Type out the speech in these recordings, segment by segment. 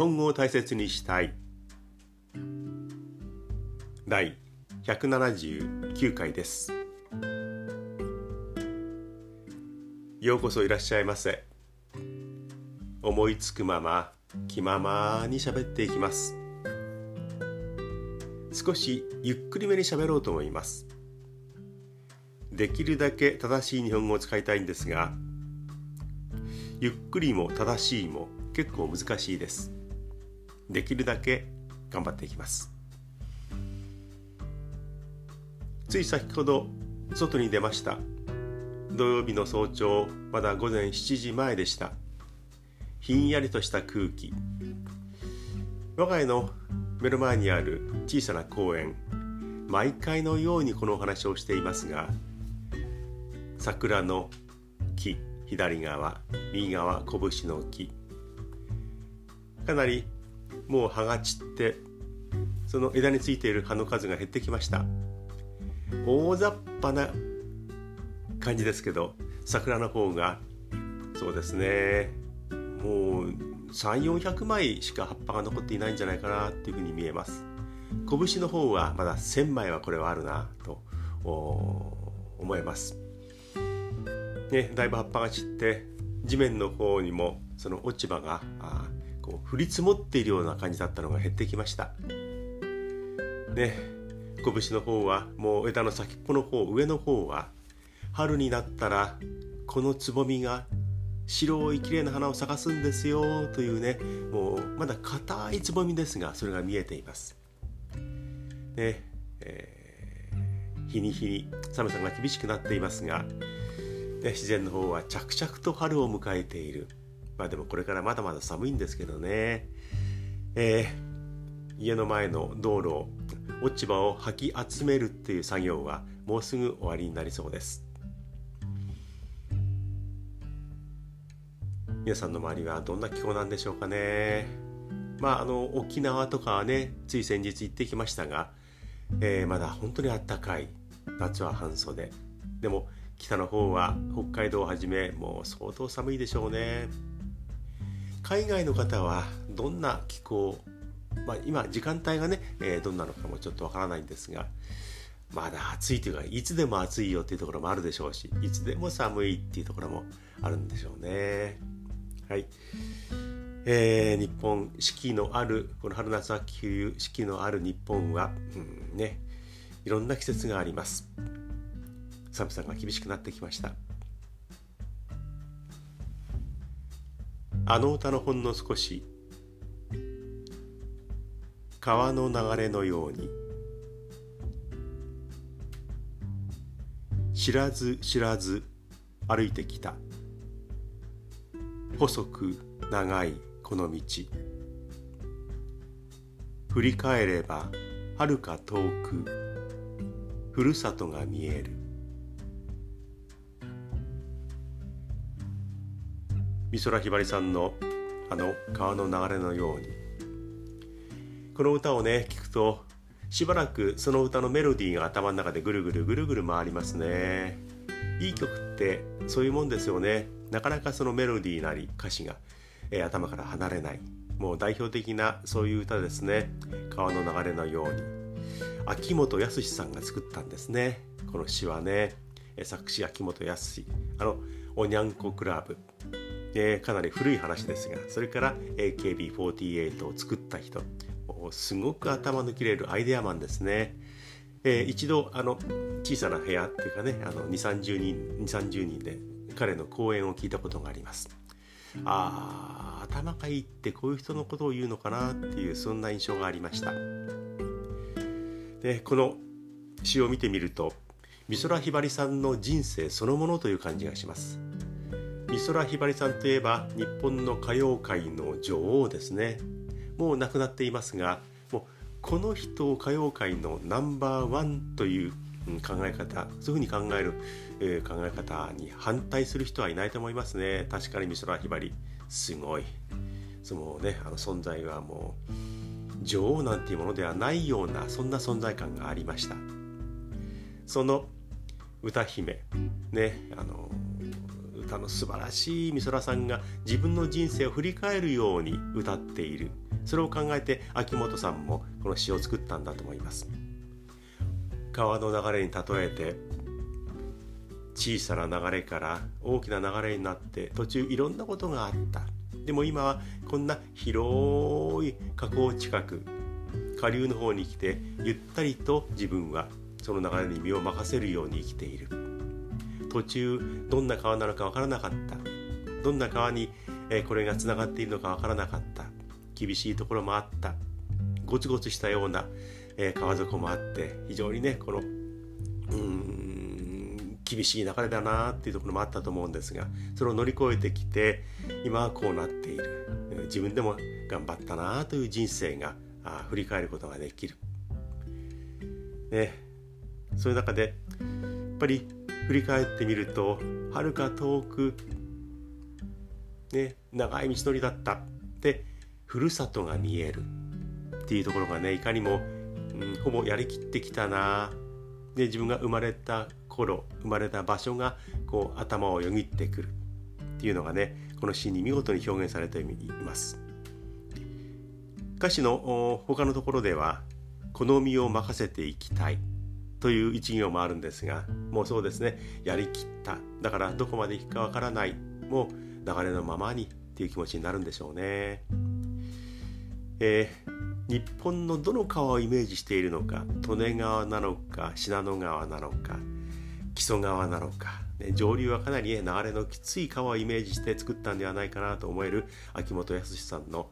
本語を大切にしたい。第179回です。ようこそいらっしゃいませ。思いつくまま気ままに喋っていきます。少しゆっくりめに喋ろうと思います。できるだけ正しい日本語を使いたいんですがゆっくりも正しいも結構難しいです。できるだけ頑張っていきます。つい先ほど外に出ました。土曜日の早朝まだ午前7時前でした。ひんやりとした空気。我が家の目の前にある小さな公園。毎回のようにこのお話をしていますが桜の木左側右側拳の木。かなりもう葉が散ってその枝についている葉の数が減ってきました。大雑把な感じですけど桜の方がそうですね。もう3400枚しか葉っぱが残っていないんじゃないかなっていうふうに見えます。拳の方はまだ1000枚はこれはあるなと思います。ねだいぶ葉っぱが散って地面の方にもその落ち葉があこう降り積もっているような感じだったのが減ってきました。ね拳の方はもう枝の先っぽの方上の方は春になったらこのつぼみが白い綺麗な花を咲かすんですよというねもうまだ硬いつぼみですがそれが見えています。ねえー、日に日に寒さが厳しくなっていますが、ね、自然の方は着々と春を迎えている。まあでもこれからまだまだ寒いんですけどね。えー、家の前の道路落ち葉を吐き集めるっていう作業はもうすぐ終わりになりそうです。皆さんの周りはどんな気候なんでしょうかね。まああの沖縄とかはねつい先日行ってきましたが、えー、まだ本当にあったかい夏は半袖。でも北の方は北海道をはじめもう相当寒いでしょうね。海外の方はどんな気候まあ、今時間帯がね、えー、どんなのかもちょっとわからないんですがまだ暑いというかいつでも暑いよっていうところもあるでしょうしいつでも寒いっていうところもあるんでしょうね。はい、えー、日本四季のあるこの春夏秋冬四季のある日本は、うん、ねいろんな季節があります。寒さが厳しくなってきました。あの歌のほんの少し川の流れのように知らず知らず歩いてきた。細く長いこの道。振り返ればはるか遠くふるさとが見える。美空ひばりさんのあの川の流れのように。この歌をね聞くとしばらくその歌のメロディーが頭の中でぐるぐるぐるぐる回りますね。いい曲ってそういうもんですよね。なかなかそのメロディーなり歌詞が、えー、頭から離れない。もう代表的なそういう歌ですね。川の流れのように。秋元康さんが作ったんですね。この詩はね。作詞秋元康。あのおにゃんこクラブ。えー、かなり古い話ですがそれから AKB48 を作った人すごく頭の切れるアイデアマンですね。えー、一度あの小さな部屋っていうかねあの2 3 0人2 3 0人で彼の講演を聞いたことがあります。あ頭がいいってこういう人のことを言うのかなっていうそんな印象がありました。でこの詩を見てみると美空ひばりさんの人生そのものという感じがします。美空ひばりさんといえば日本の歌謡界の女王ですね。もう亡くなっていますがもうこの人を歌謡界のナンバーワンという考え方そういうふうに考える、えー、考え方に反対する人はいないと思いますね。確かに美空ひばりすごい。そのねあの存在はもう女王なんていうものではないようなそんな存在感がありました。その歌姫ねあの歌の素晴らしい美空さんが自分の人生を振り返るように歌っている。それを考えて秋元さんもこの詩を作ったんだと思います。川の流れに例えて小さな流れから大きな流れになって途中いろんなことがあった。でも今はこんな広い河口近く下流の方に来てゆったりと自分はその流れに身を任せるように生きている。途中どんな川なのか分からなかった。どんな川にこれがつながっているのか分からなかった。厳しいところもあった。ゴツゴツしたような川底もあって非常にねこのうん厳しい流れだなっていうところもあったと思うんですがそれを乗り越えてきて今はこうなっている。自分でも頑張ったなという人生が振り返ることができる。ね、そういう中でやっぱり振り返ってみるとはるか遠く、ね、長い道のりだったってふるさとが見える。っていうところがねいかにも、うん、ほぼやりきってきたな。で自分が生まれた頃生まれた場所がこう頭をよぎってくる。っていうのがねこの詩に見事に表現されています。歌詞の他のところでは「好みを任せていきたい」という一行もあるんですがもうそうですね。やりきった。だからどこまで行くかわからない。もう流れのままにっていう気持ちになるんでしょうね。えー、日本のどの川をイメージしているのか。利根川なのか信濃川なのか木曽川なのか、ね、上流はかなり、ね、流れのきつい川をイメージして作ったんではないかなと思える秋元康さんの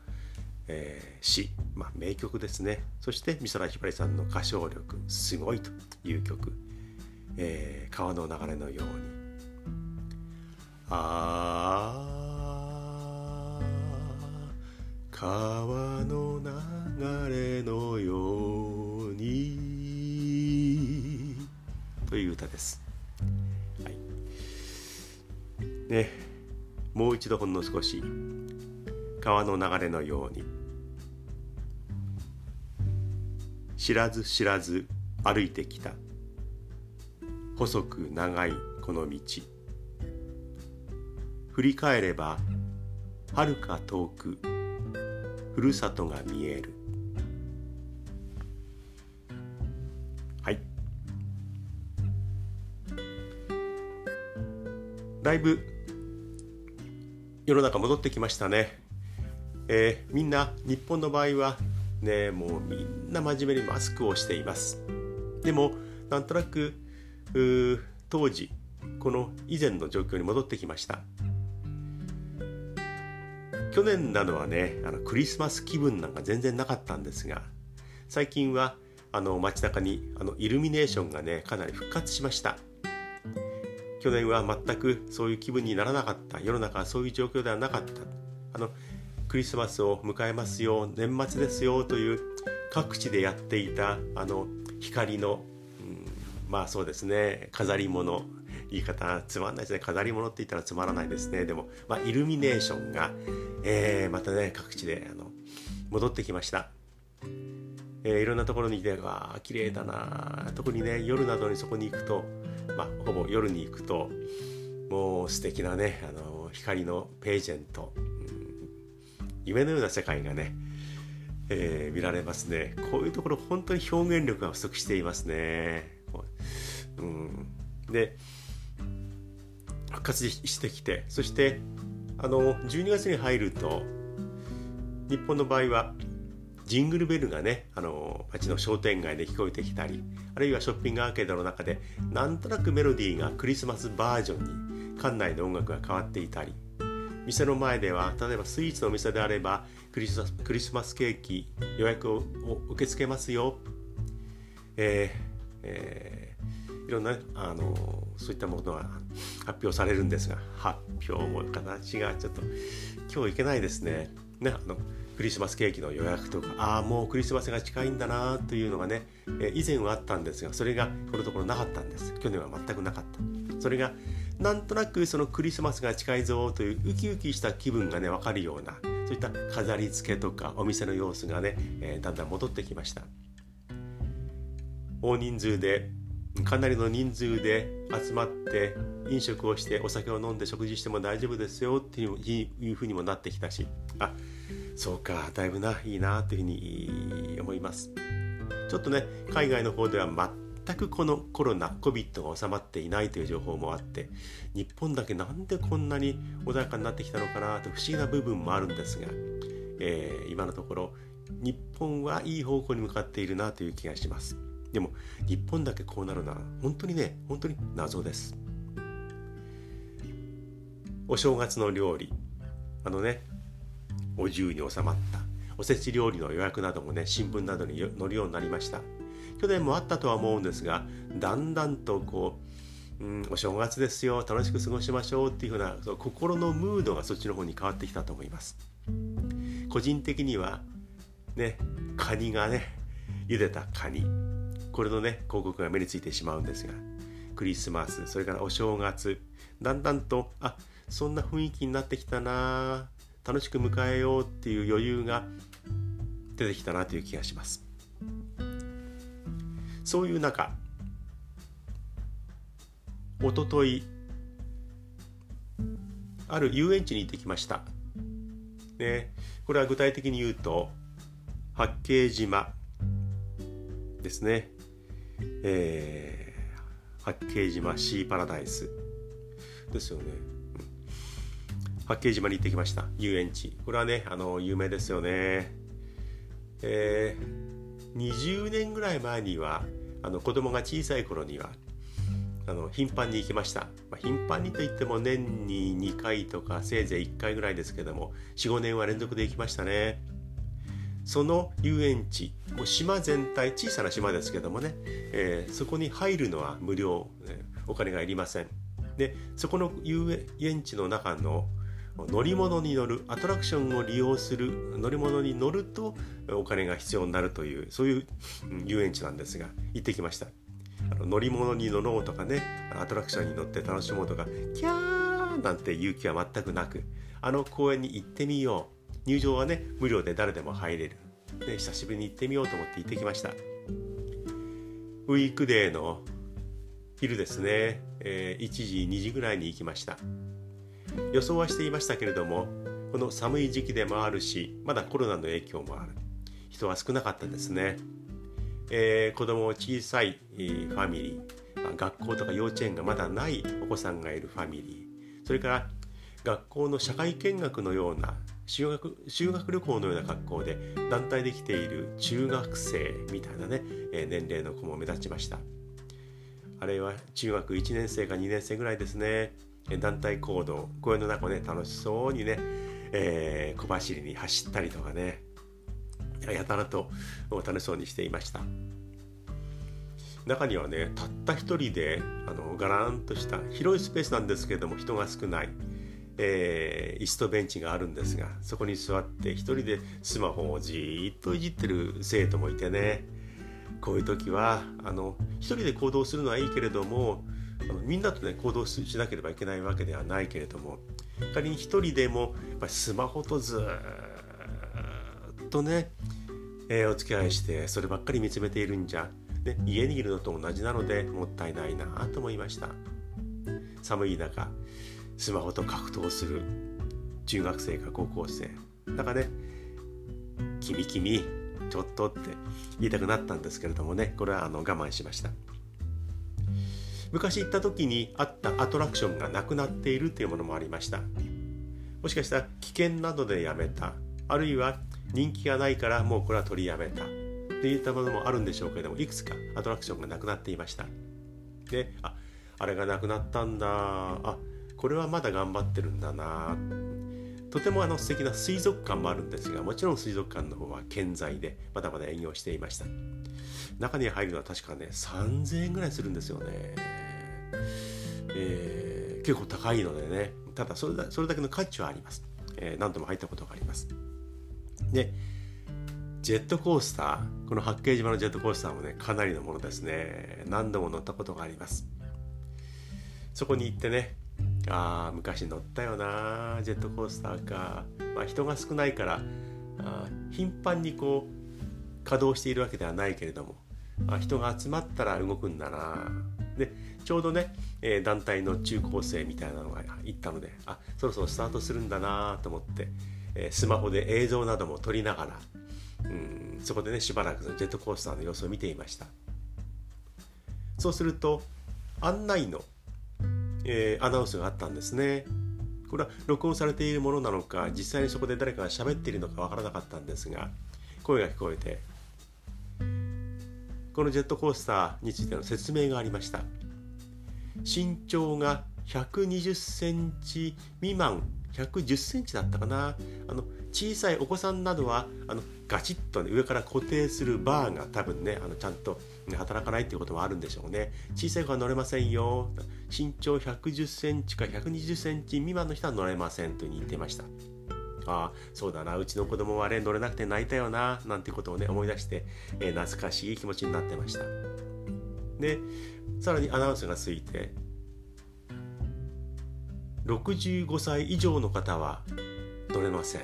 えー、詩、まあ、名曲ですね。そして美空ひばりさんの歌唱力すごいという曲「えー、川の流れのように」ああ川の流れのようにという歌です。はい、ねもう一度ほんの少し。川の流れのように。知らず知らず歩いてきた。細く長いこの道。振り返ればはるか遠くふるさとが見える。はい。だいぶ世の中戻ってきましたね。えー、みんな日本の場合はねもうみんな真面目にマスクをしています。でもなんとなく当時この以前の状況に戻ってきました。去年なのはねあのクリスマス気分なんか全然なかったんですが最近はあの街中にあのイルミネーションがねかなり復活しました。去年は全くそういう気分にならなかった。世の中はそういう状況ではなかった。あのクリスマスを迎えますよ年末ですよという各地でやっていたあの光の、うん、まあそうですね飾り物。言い方つまんないですね。飾り物って言ったらつまらないですね。でも、まあ、イルミネーションが、えー、またね各地であの戻ってきました、えー、いろんなところにいてわあ綺麗だな特にね夜などにそこに行くと、まあ、ほぼ夜に行くともう素敵なねあの光のページェント夢のような世界がね、えー、見られますね。こういうところ本当に表現力が不足していますね、うん、で復活してきてそしてあの12月に入ると日本の場合はジングルベルがねあの街の商店街で聞こえてきたりあるいはショッピングアーケードの中でなんとなくメロディーがクリスマスバージョンに館内の音楽が変わっていたり店の前では例えばスイーツのお店であればクリスクリスマスケーキ予約を受け付けますよ、えーえー、いろんなねあのそういったものが発表されるんですが発表も形がちょっと今日いけないですね。ねあのクリスマスケーキの予約とかああもうクリスマスが近いんだなというのがね、え以前はあったんですがそれがこのところなかったんです。去年は全くなかった。それがなんとなくそのクリスマスが近いぞというウキウキした気分がね分かるようなそういった飾り付けとかお店の様子がね、えー、だんだん戻ってきました。大人数でかなりの人数で集まって飲食をしてお酒を飲んで食事しても大丈夫ですよっていうふうにもなってきたし。あそうかだいぶないいなというふうに思います。ちょっとね海外の方では全くこのコロナ COVID が収まっていないという情報もあって日本だけなんでこんなに穏やかになってきたのかなと不思議な部分もあるんですが、えー、今のところ日本はいい方向に向かっているなという気がします。でも日本だけこうなるなら本当にね本当に謎です。お正月の料理あのねお重に収まった。おせち料理の予約などもね新聞などに載るようになりました。去年もあったとは思うんですがだんだんとこう、うん、お正月ですよ楽しく過ごしましょうっていうふうなそ心のムードがそっちの方に変わってきたと思います。個人的にはねカニがね茹でたカニ。これのね広告が目についてしまうんですがクリスマスそれからお正月だんだんとあそんな雰囲気になってきたな楽しく迎えようっていう余裕が出てきたなという気がします。そういう中おとといある遊園地に行ってきました。ね、これは具体的に言うと八景島ですね、えー、八景島シーパラダイスですよね、八景島に行ってきました遊園地。これはねあの有名ですよね。えー、20年ぐらい前にはあの子供が小さい頃にはあの頻繁に行きました、まあ、頻繁にといっても年に2回とかせいぜい1回ぐらいですけども45年は連続で行きましたね。その遊園地もう島全体小さな島ですけどもね、えー、そこに入るのは無料、えー、お金がいりません。でそこの遊園地の中の乗り物に乗るアトラクションを利用する乗り物に乗るとお金が必要になるというそういう遊園地なんですが行ってきました。あの乗り物に乗ろうとかねアトラクションに乗って楽しもうとかキャーなんて勇気は全くなくあの公園に行ってみよう。入場はね無料で誰でも入れる。で久しぶりに行ってみようと思って行ってきました。ウィークデーの昼ですね、えー、1時2時ぐらいに行きました。予想はしていましたけれどもこの寒い時期でもあるしまだコロナの影響もある。人は少なかったですね、えー、子供小さい、ファミリー学校とか幼稚園がまだないお子さんがいるファミリー。それから学校の社会見学のような修学修学旅行のような格好で団体で来ている中学生みたいなね、えー、年齢の子も目立ちました。あれは中学1年生か2年生ぐらいですね。団体行動公園の中をね楽しそうにね、えー、小走りに走ったりとかねやたらと楽しそうにしていました。中にはねたった一人であのガランとした広いスペースなんですけれども人が少ない、えー、椅子とベンチがあるんですがそこに座って一人でスマホをじっといじってる生徒もいてねこういう時はあの一人で行動するのはいいけれどもあのみんなとね行動しなければいけないわけではないけれども仮に一人でもやっぱりスマホとずっとね、えー、お付き合いしてそればっかり見つめているんじゃ、ね、家にいるのと同じなのでもったいないなと思いました。寒い中スマホと格闘する中学生か高校生。だからね「君君ちょっと」って言いたくなったんですけれどもねこれはあの我慢しました。昔行った時にあったアトラクションがなくなっているというものもありました。もしかしたら危険などでやめた。あるいは人気がないからもうこれは取りやめた。といったものもあるんでしょうけれどもいくつかアトラクションがなくなっていました。でああれがなくなったんだ。あこれはまだ頑張ってるんだな。とてもあの素敵な水族館もあるんですがもちろん水族館の方は健在でまだまだ営業していました。中に入るのは確かね3000円ぐらいするんですよね。えー、結構高いのでね。ただそれだそれだけの価値はあります、えー、何度も入ったことがあります。でジェットコースターこの八景島のジェットコースターもねかなりのものですね。何度も乗ったことがあります。そこに行ってねああ昔乗ったよなジェットコースターか、まあ、人が少ないからあ頻繁にこう稼働しているわけではないけれどもあ人が集まったら動くんだな。でちょうどね、えー、団体の中高生みたいなのが行ったのであそろそろスタートするんだなと思って、えー、スマホで映像なども撮りながらうんそこでねしばらくジェットコースターの様子を見ていました。そうすると案内の、えー、アナウンスがあったんですね。これは録音されているものなのか実際にそこで誰かが喋っているのかわからなかったんですが声が聞こえてこのジェットコースターについての説明がありました。身長が120センチ未満110センチだったかな。あの小さいお子さんなどはあのガチッと、ね、上から固定するバーが多分ねあのちゃんと、ね、働かないっていうこともあるんでしょうね。小さい子は乗れませんよ。身長110センチか120センチ未満の人は乗れませんと言ってました。あそうだなうちの子供はね乗れなくて泣いたよななんてことをね思い出して、えー、懐かしい気持ちになってました。でさらにアナウンスがついて65歳以上の方は乗れません。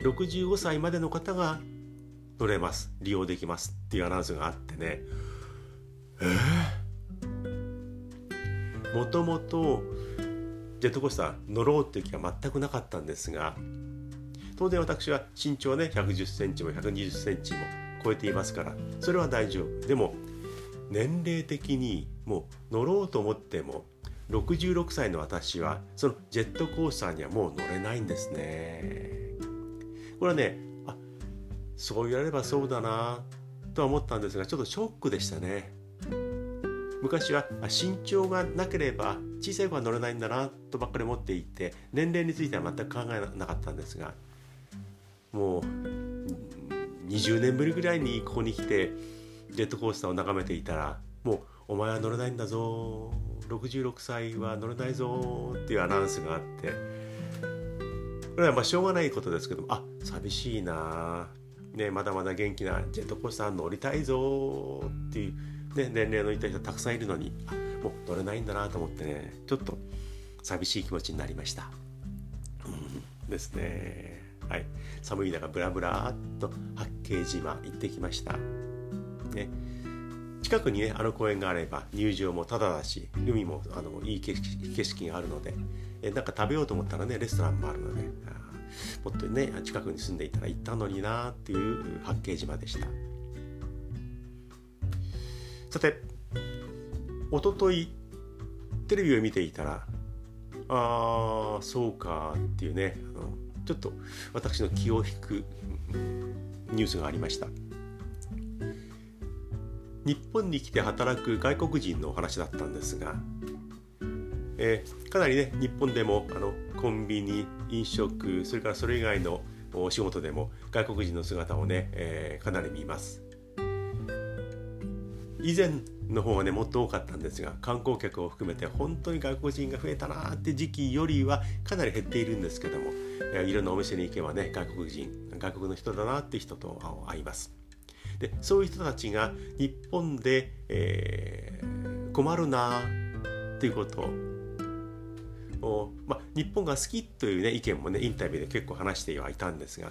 65歳までの方が乗れます。利用できますっていうアナウンスがあってね。えー、もともとジェットコースター乗ろうっていう気は全くなかったんですが当然私は身長ね110センチも120センチも超えていますからそれは大丈夫。でも年齢的にもう乗ろうと思っても66歳の私はそのジェットコースターにはもう乗れないんですね。これはねあそう言われればそうだなとは思ったんですがちょっとショックでしたね。昔は身長がなければ小さい子は乗れないんだなとばっかり思っていて年齢については全く考えなかったんですがもう20年ぶりぐらいにここに来てジェットコースターを眺めていたらもうお前は乗れないんだぞ66歳は乗れないぞっていうアナウンスがあってこれはまあしょうがないことですけどもあ寂しいなねまだまだ元気なジェットコースター乗りたいぞっていう、ね、年齢のいた人たくさんいるのにもう乗れないんだなと思ってねちょっと寂しい気持ちになりました。うんですね。はい、寒い中ブラブラっと八景島行ってきました。ね、近くにねあの公園があれば入場もタダだし海もあのいい景色景色があるのでえなんか食べようと思ったらねレストランもあるのでもっとね近くに住んでいたら行ったのになっていう八景島でしたさておとといテレビを見ていたらああそうかっていうねあのちょっと私の気を引くニュースがありました。日本に来て働く外国人のお話だったんですが、えー、かなりね日本でもあのコンビニ飲食それからそれ以外のお仕事でも外国人の姿をね、えー、かなり見ます。以前の方がねもっと多かったんですが観光客を含めて本当に外国人が増えたなって時期よりはかなり減っているんですけどもいろんなお店に行けばね外国人外国の人だなって人と会いますでそういう人たちが日本で、えー、困るなっていうことを、まあ、日本が好きという、ね、意見もねインタビューで結構話してはいたんですが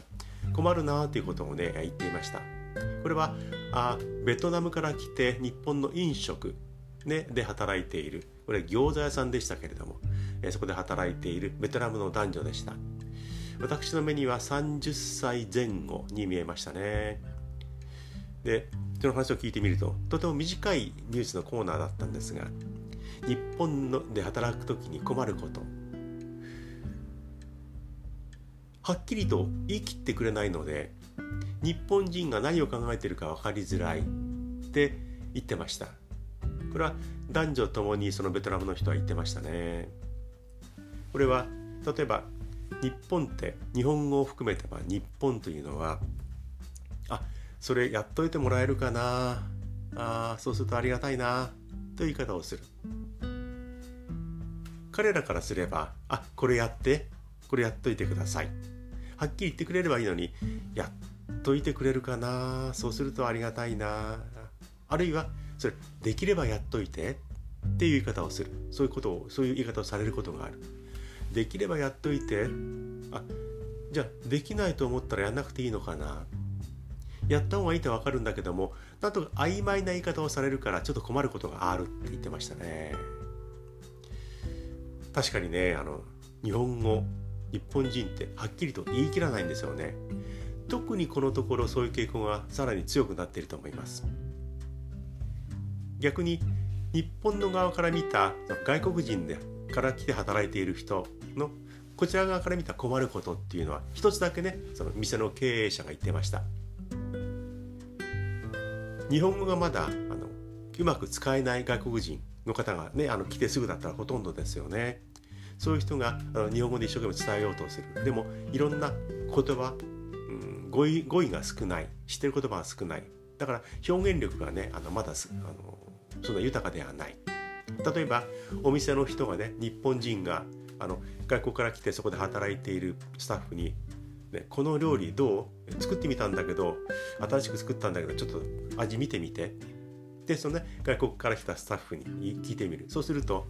困るなということをね言っていました。これはあベトナムから来て日本の飲食、ね、で働いている。これ餃子屋さんでしたけれども、えー、そこで働いているベトナムの男女でした。私の目には30歳前後に見えましたね。でその話を聞いてみるととても短いニュースのコーナーだったんですが日本ので働く時に困ること。はっきりと言い切ってくれないので日本人が何を考えているか分かりづらい。って言ってました。これは男女ともにそのベトナムの人は言ってましたね。これは例えば日本って日本語を含めてば日本というのはあそれやっといてもらえるかな。あそうするとありがたいな。という言い方をする。彼らからすればあこれやってこれやっといてください。はっきり言ってくれればいいのにやっといてくれるかな。そうするとありがたいな。あるいはそれできればやっといて。っていう言い方をする。そういうことをそういう言い方をされることがある。できればやっといて。あじゃあできないと思ったらやんなくていいのかな。やった方がいいって分かるんだけどもなんとか曖昧な言い方をされるからちょっと困ることがあるって言ってましたね。確かにねあの日本語日本人ってはっきりと言い切らないんですよね。特にこのところそういう傾向がさらに強くなっていると思います。逆に日本の側から見た外国人でから来て働いている人のこちら側から見た困ることっていうのは一つだけねその店の経営者が言ってました。日本語がまだあのうまく使えない外国人の方がねあの来てすぐだったらほとんどですよね。そういう人があの日本語で一生懸命伝えようとする。でもいろんな言葉、うん、語彙語彙が少ない。知ってる言葉が少ない。だから表現力がねあのまだあのそんな豊かではない。例えばお店の人がね日本人があの外国から来てそこで働いているスタッフにね、この料理どう？作ってみたんだけど新しく作ったんだけどちょっと味見てみて。でそのね外国から来たスタッフに聞いてみる。そうすると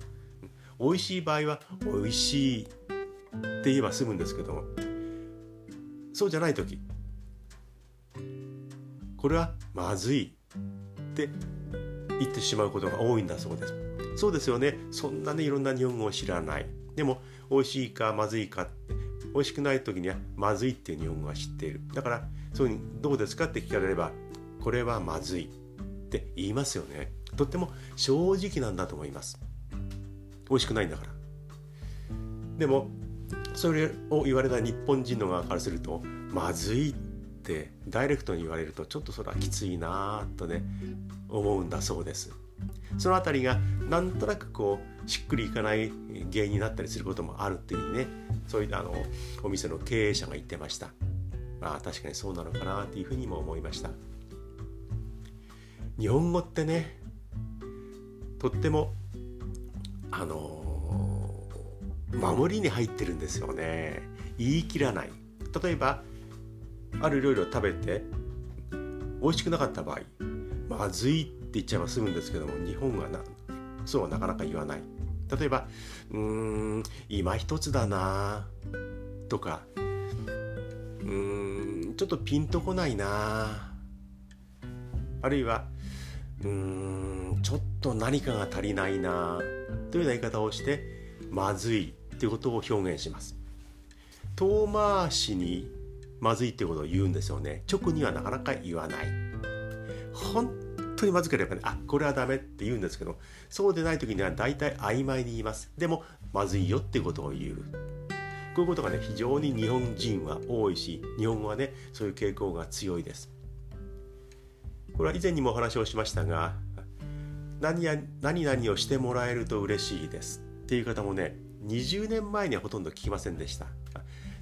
美味しい場合は美味しいって言えば済むんですけども。そうじゃない時これはまずいって言ってしまうことが多いんだそうです。そうですよね。そんなねいろんな日本語を知らない。でも美味しいかまずいかって美味しくない時にはまずいっていう日本語は知っている。だからそういうふうにどうですかって聞かれればこれはまずいって言いますよね。とっても正直なんだと思います。美味しくないんだから。でもそれを言われた日本人の側からするとまずいってダイレクトに言われるとちょっとそれはきついなとね思うんだそうです。その辺りがなんとなくこうしっくりいかない原因になったりすることもあるっていうふうにねそういうあのお店の経営者が言ってました。ああ確かにそうなのかなっていうふうにも思いました。日本語ってねとってもあの、守りに入ってるんですよね。言い切らない。例えばある料理を食べて美味しくなかった場合まずいって言っちゃえば済むんですけども日本はなそうはなかなか言わない例えば「うーん今一つだな」とか「うーんちょっとピンとこないな」あるいは「うーんちょっと何かが足りないな」というような言い方をして「まずい」ということを表現します。遠回しにまずいってことを言うんですよね。直にはなかなか言わない。本当にまずければね、あ、これはダメって言うんですけど、そうでない時には大体曖昧に言います。でも、まずいよってことを言う。こういうことがね、非常に日本人は多いし、日本語はね、そういう傾向が強いです。これは以前にもお話をしましたが、何や何々をしてもらえると嬉しいですっていう方もね、20年前にはほとんど聞きませんでした。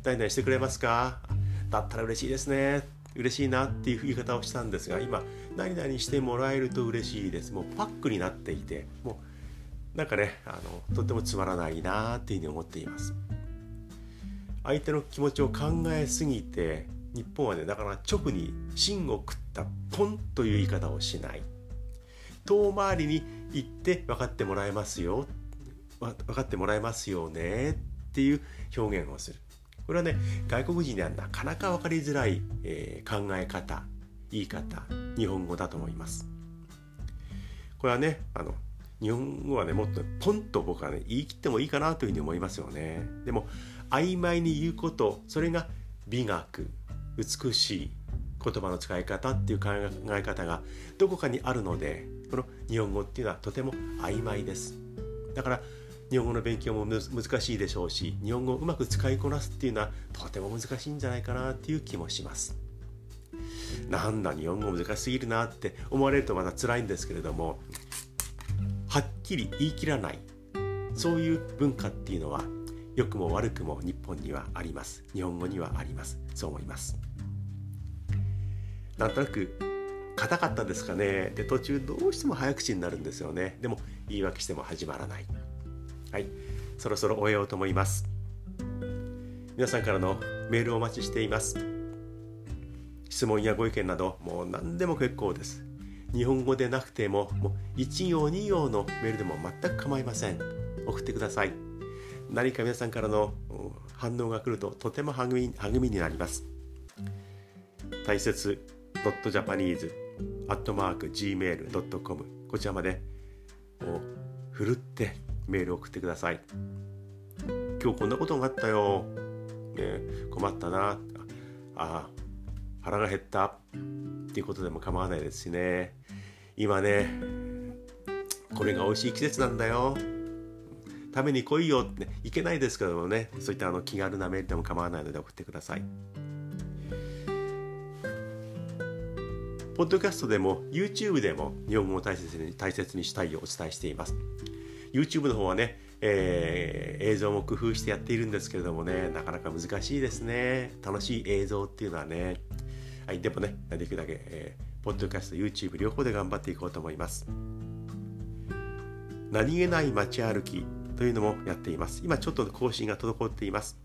何々してくれますか？だったら嬉しいですね。嬉しいなっていう言い方をしたんですが、今、何々してもらえると嬉しいです。もうパックになっていて、もうなんかね、あのとてもつまらないなっていうふうに思っています。相手の気持ちを考えすぎて、日本はね、だから直に芯を食ったポンという言い方をしない。遠回りに行って分かってもらえますよ。分かってもらえますよねっていう表現をする。これはね、外国人にはなかなか分かりづらい、えー、考え方、言い方、日本語だと思います。これはね、あの、日本語はね、もっとポンと僕はね、言い切ってもいいかなというふうに思いますよね。でも、曖昧に言うこと、それが美学、美しい言葉の使い方っていう考え方がどこかにあるので、この日本語っていうのはとても曖昧です。だから、日本語の勉強も難しいでしょうし日本語をうまく使いこなすっていうのはとても難しいんじゃないかなっていう気もします。なんだ日本語難しすぎるなって思われるとまた辛いんですけれどもはっきり言い切らない。そういう文化っていうのは良くも悪くも日本にはあります。日本語にはあります。そう思います。なんとなく硬かったですかね。で途中どうしても早口になるんですよね。でも言い訳しても始まらない。はい。そろそろ終えようと思います。皆さんからのメールをお待ちしています。質問やご意見などもう何でも結構です。日本語でなくてももう1行2行のメールでも全く構いません。送ってください。何か皆さんからの反応が来るととても励み励みになります。大切 .japanese.gmail.com こちらまでもうふるってメールを送ってください。今日こんなことがあったよ、ね、困ったな。あ腹が減った。っていうことでも構わないですしね。今ねこれが美味しい季節なんだよ。食べに来いよって、ね、いけないですけどもね。そういったあの気軽なメールでも構わないので送ってください。ポッドキャストでも YouTube でも日本語を大切に大切にしたいをお伝えしています。YouTube の方はね、えー、映像も工夫してやっているんですけれどもねなかなか難しいですね。楽しい映像っていうのはね。はいでもねできるだけ、えー、ポッドキャスト YouTube 両方で頑張っていこうと思います。何気ない街歩きというのもやっています。今ちょっと更新が滞っています。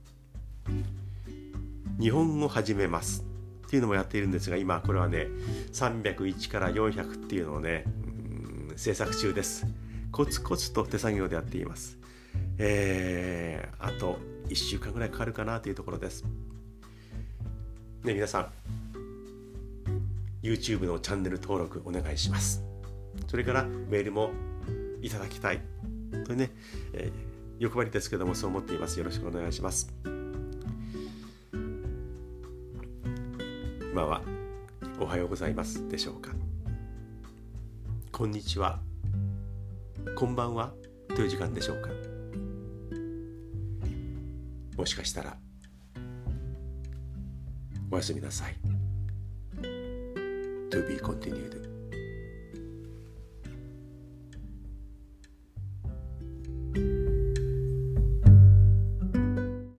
日本語始めますっていうのもやっているんですが今これはね301から400っていうのをね制作中です。コツコツと手作業でやっています。えー、あと1週間ぐらいかかるかなというところです。ね皆さん YouTube のチャンネル登録お願いします。それからメールもいただきたい。というね、えー、欲張りですけどもそう思っています。よろしくお願いします。今はおはようございますでしょうか。こんにちは。こんばんはという時間でしょうか。もしかしたらおやすみなさい。To be continued.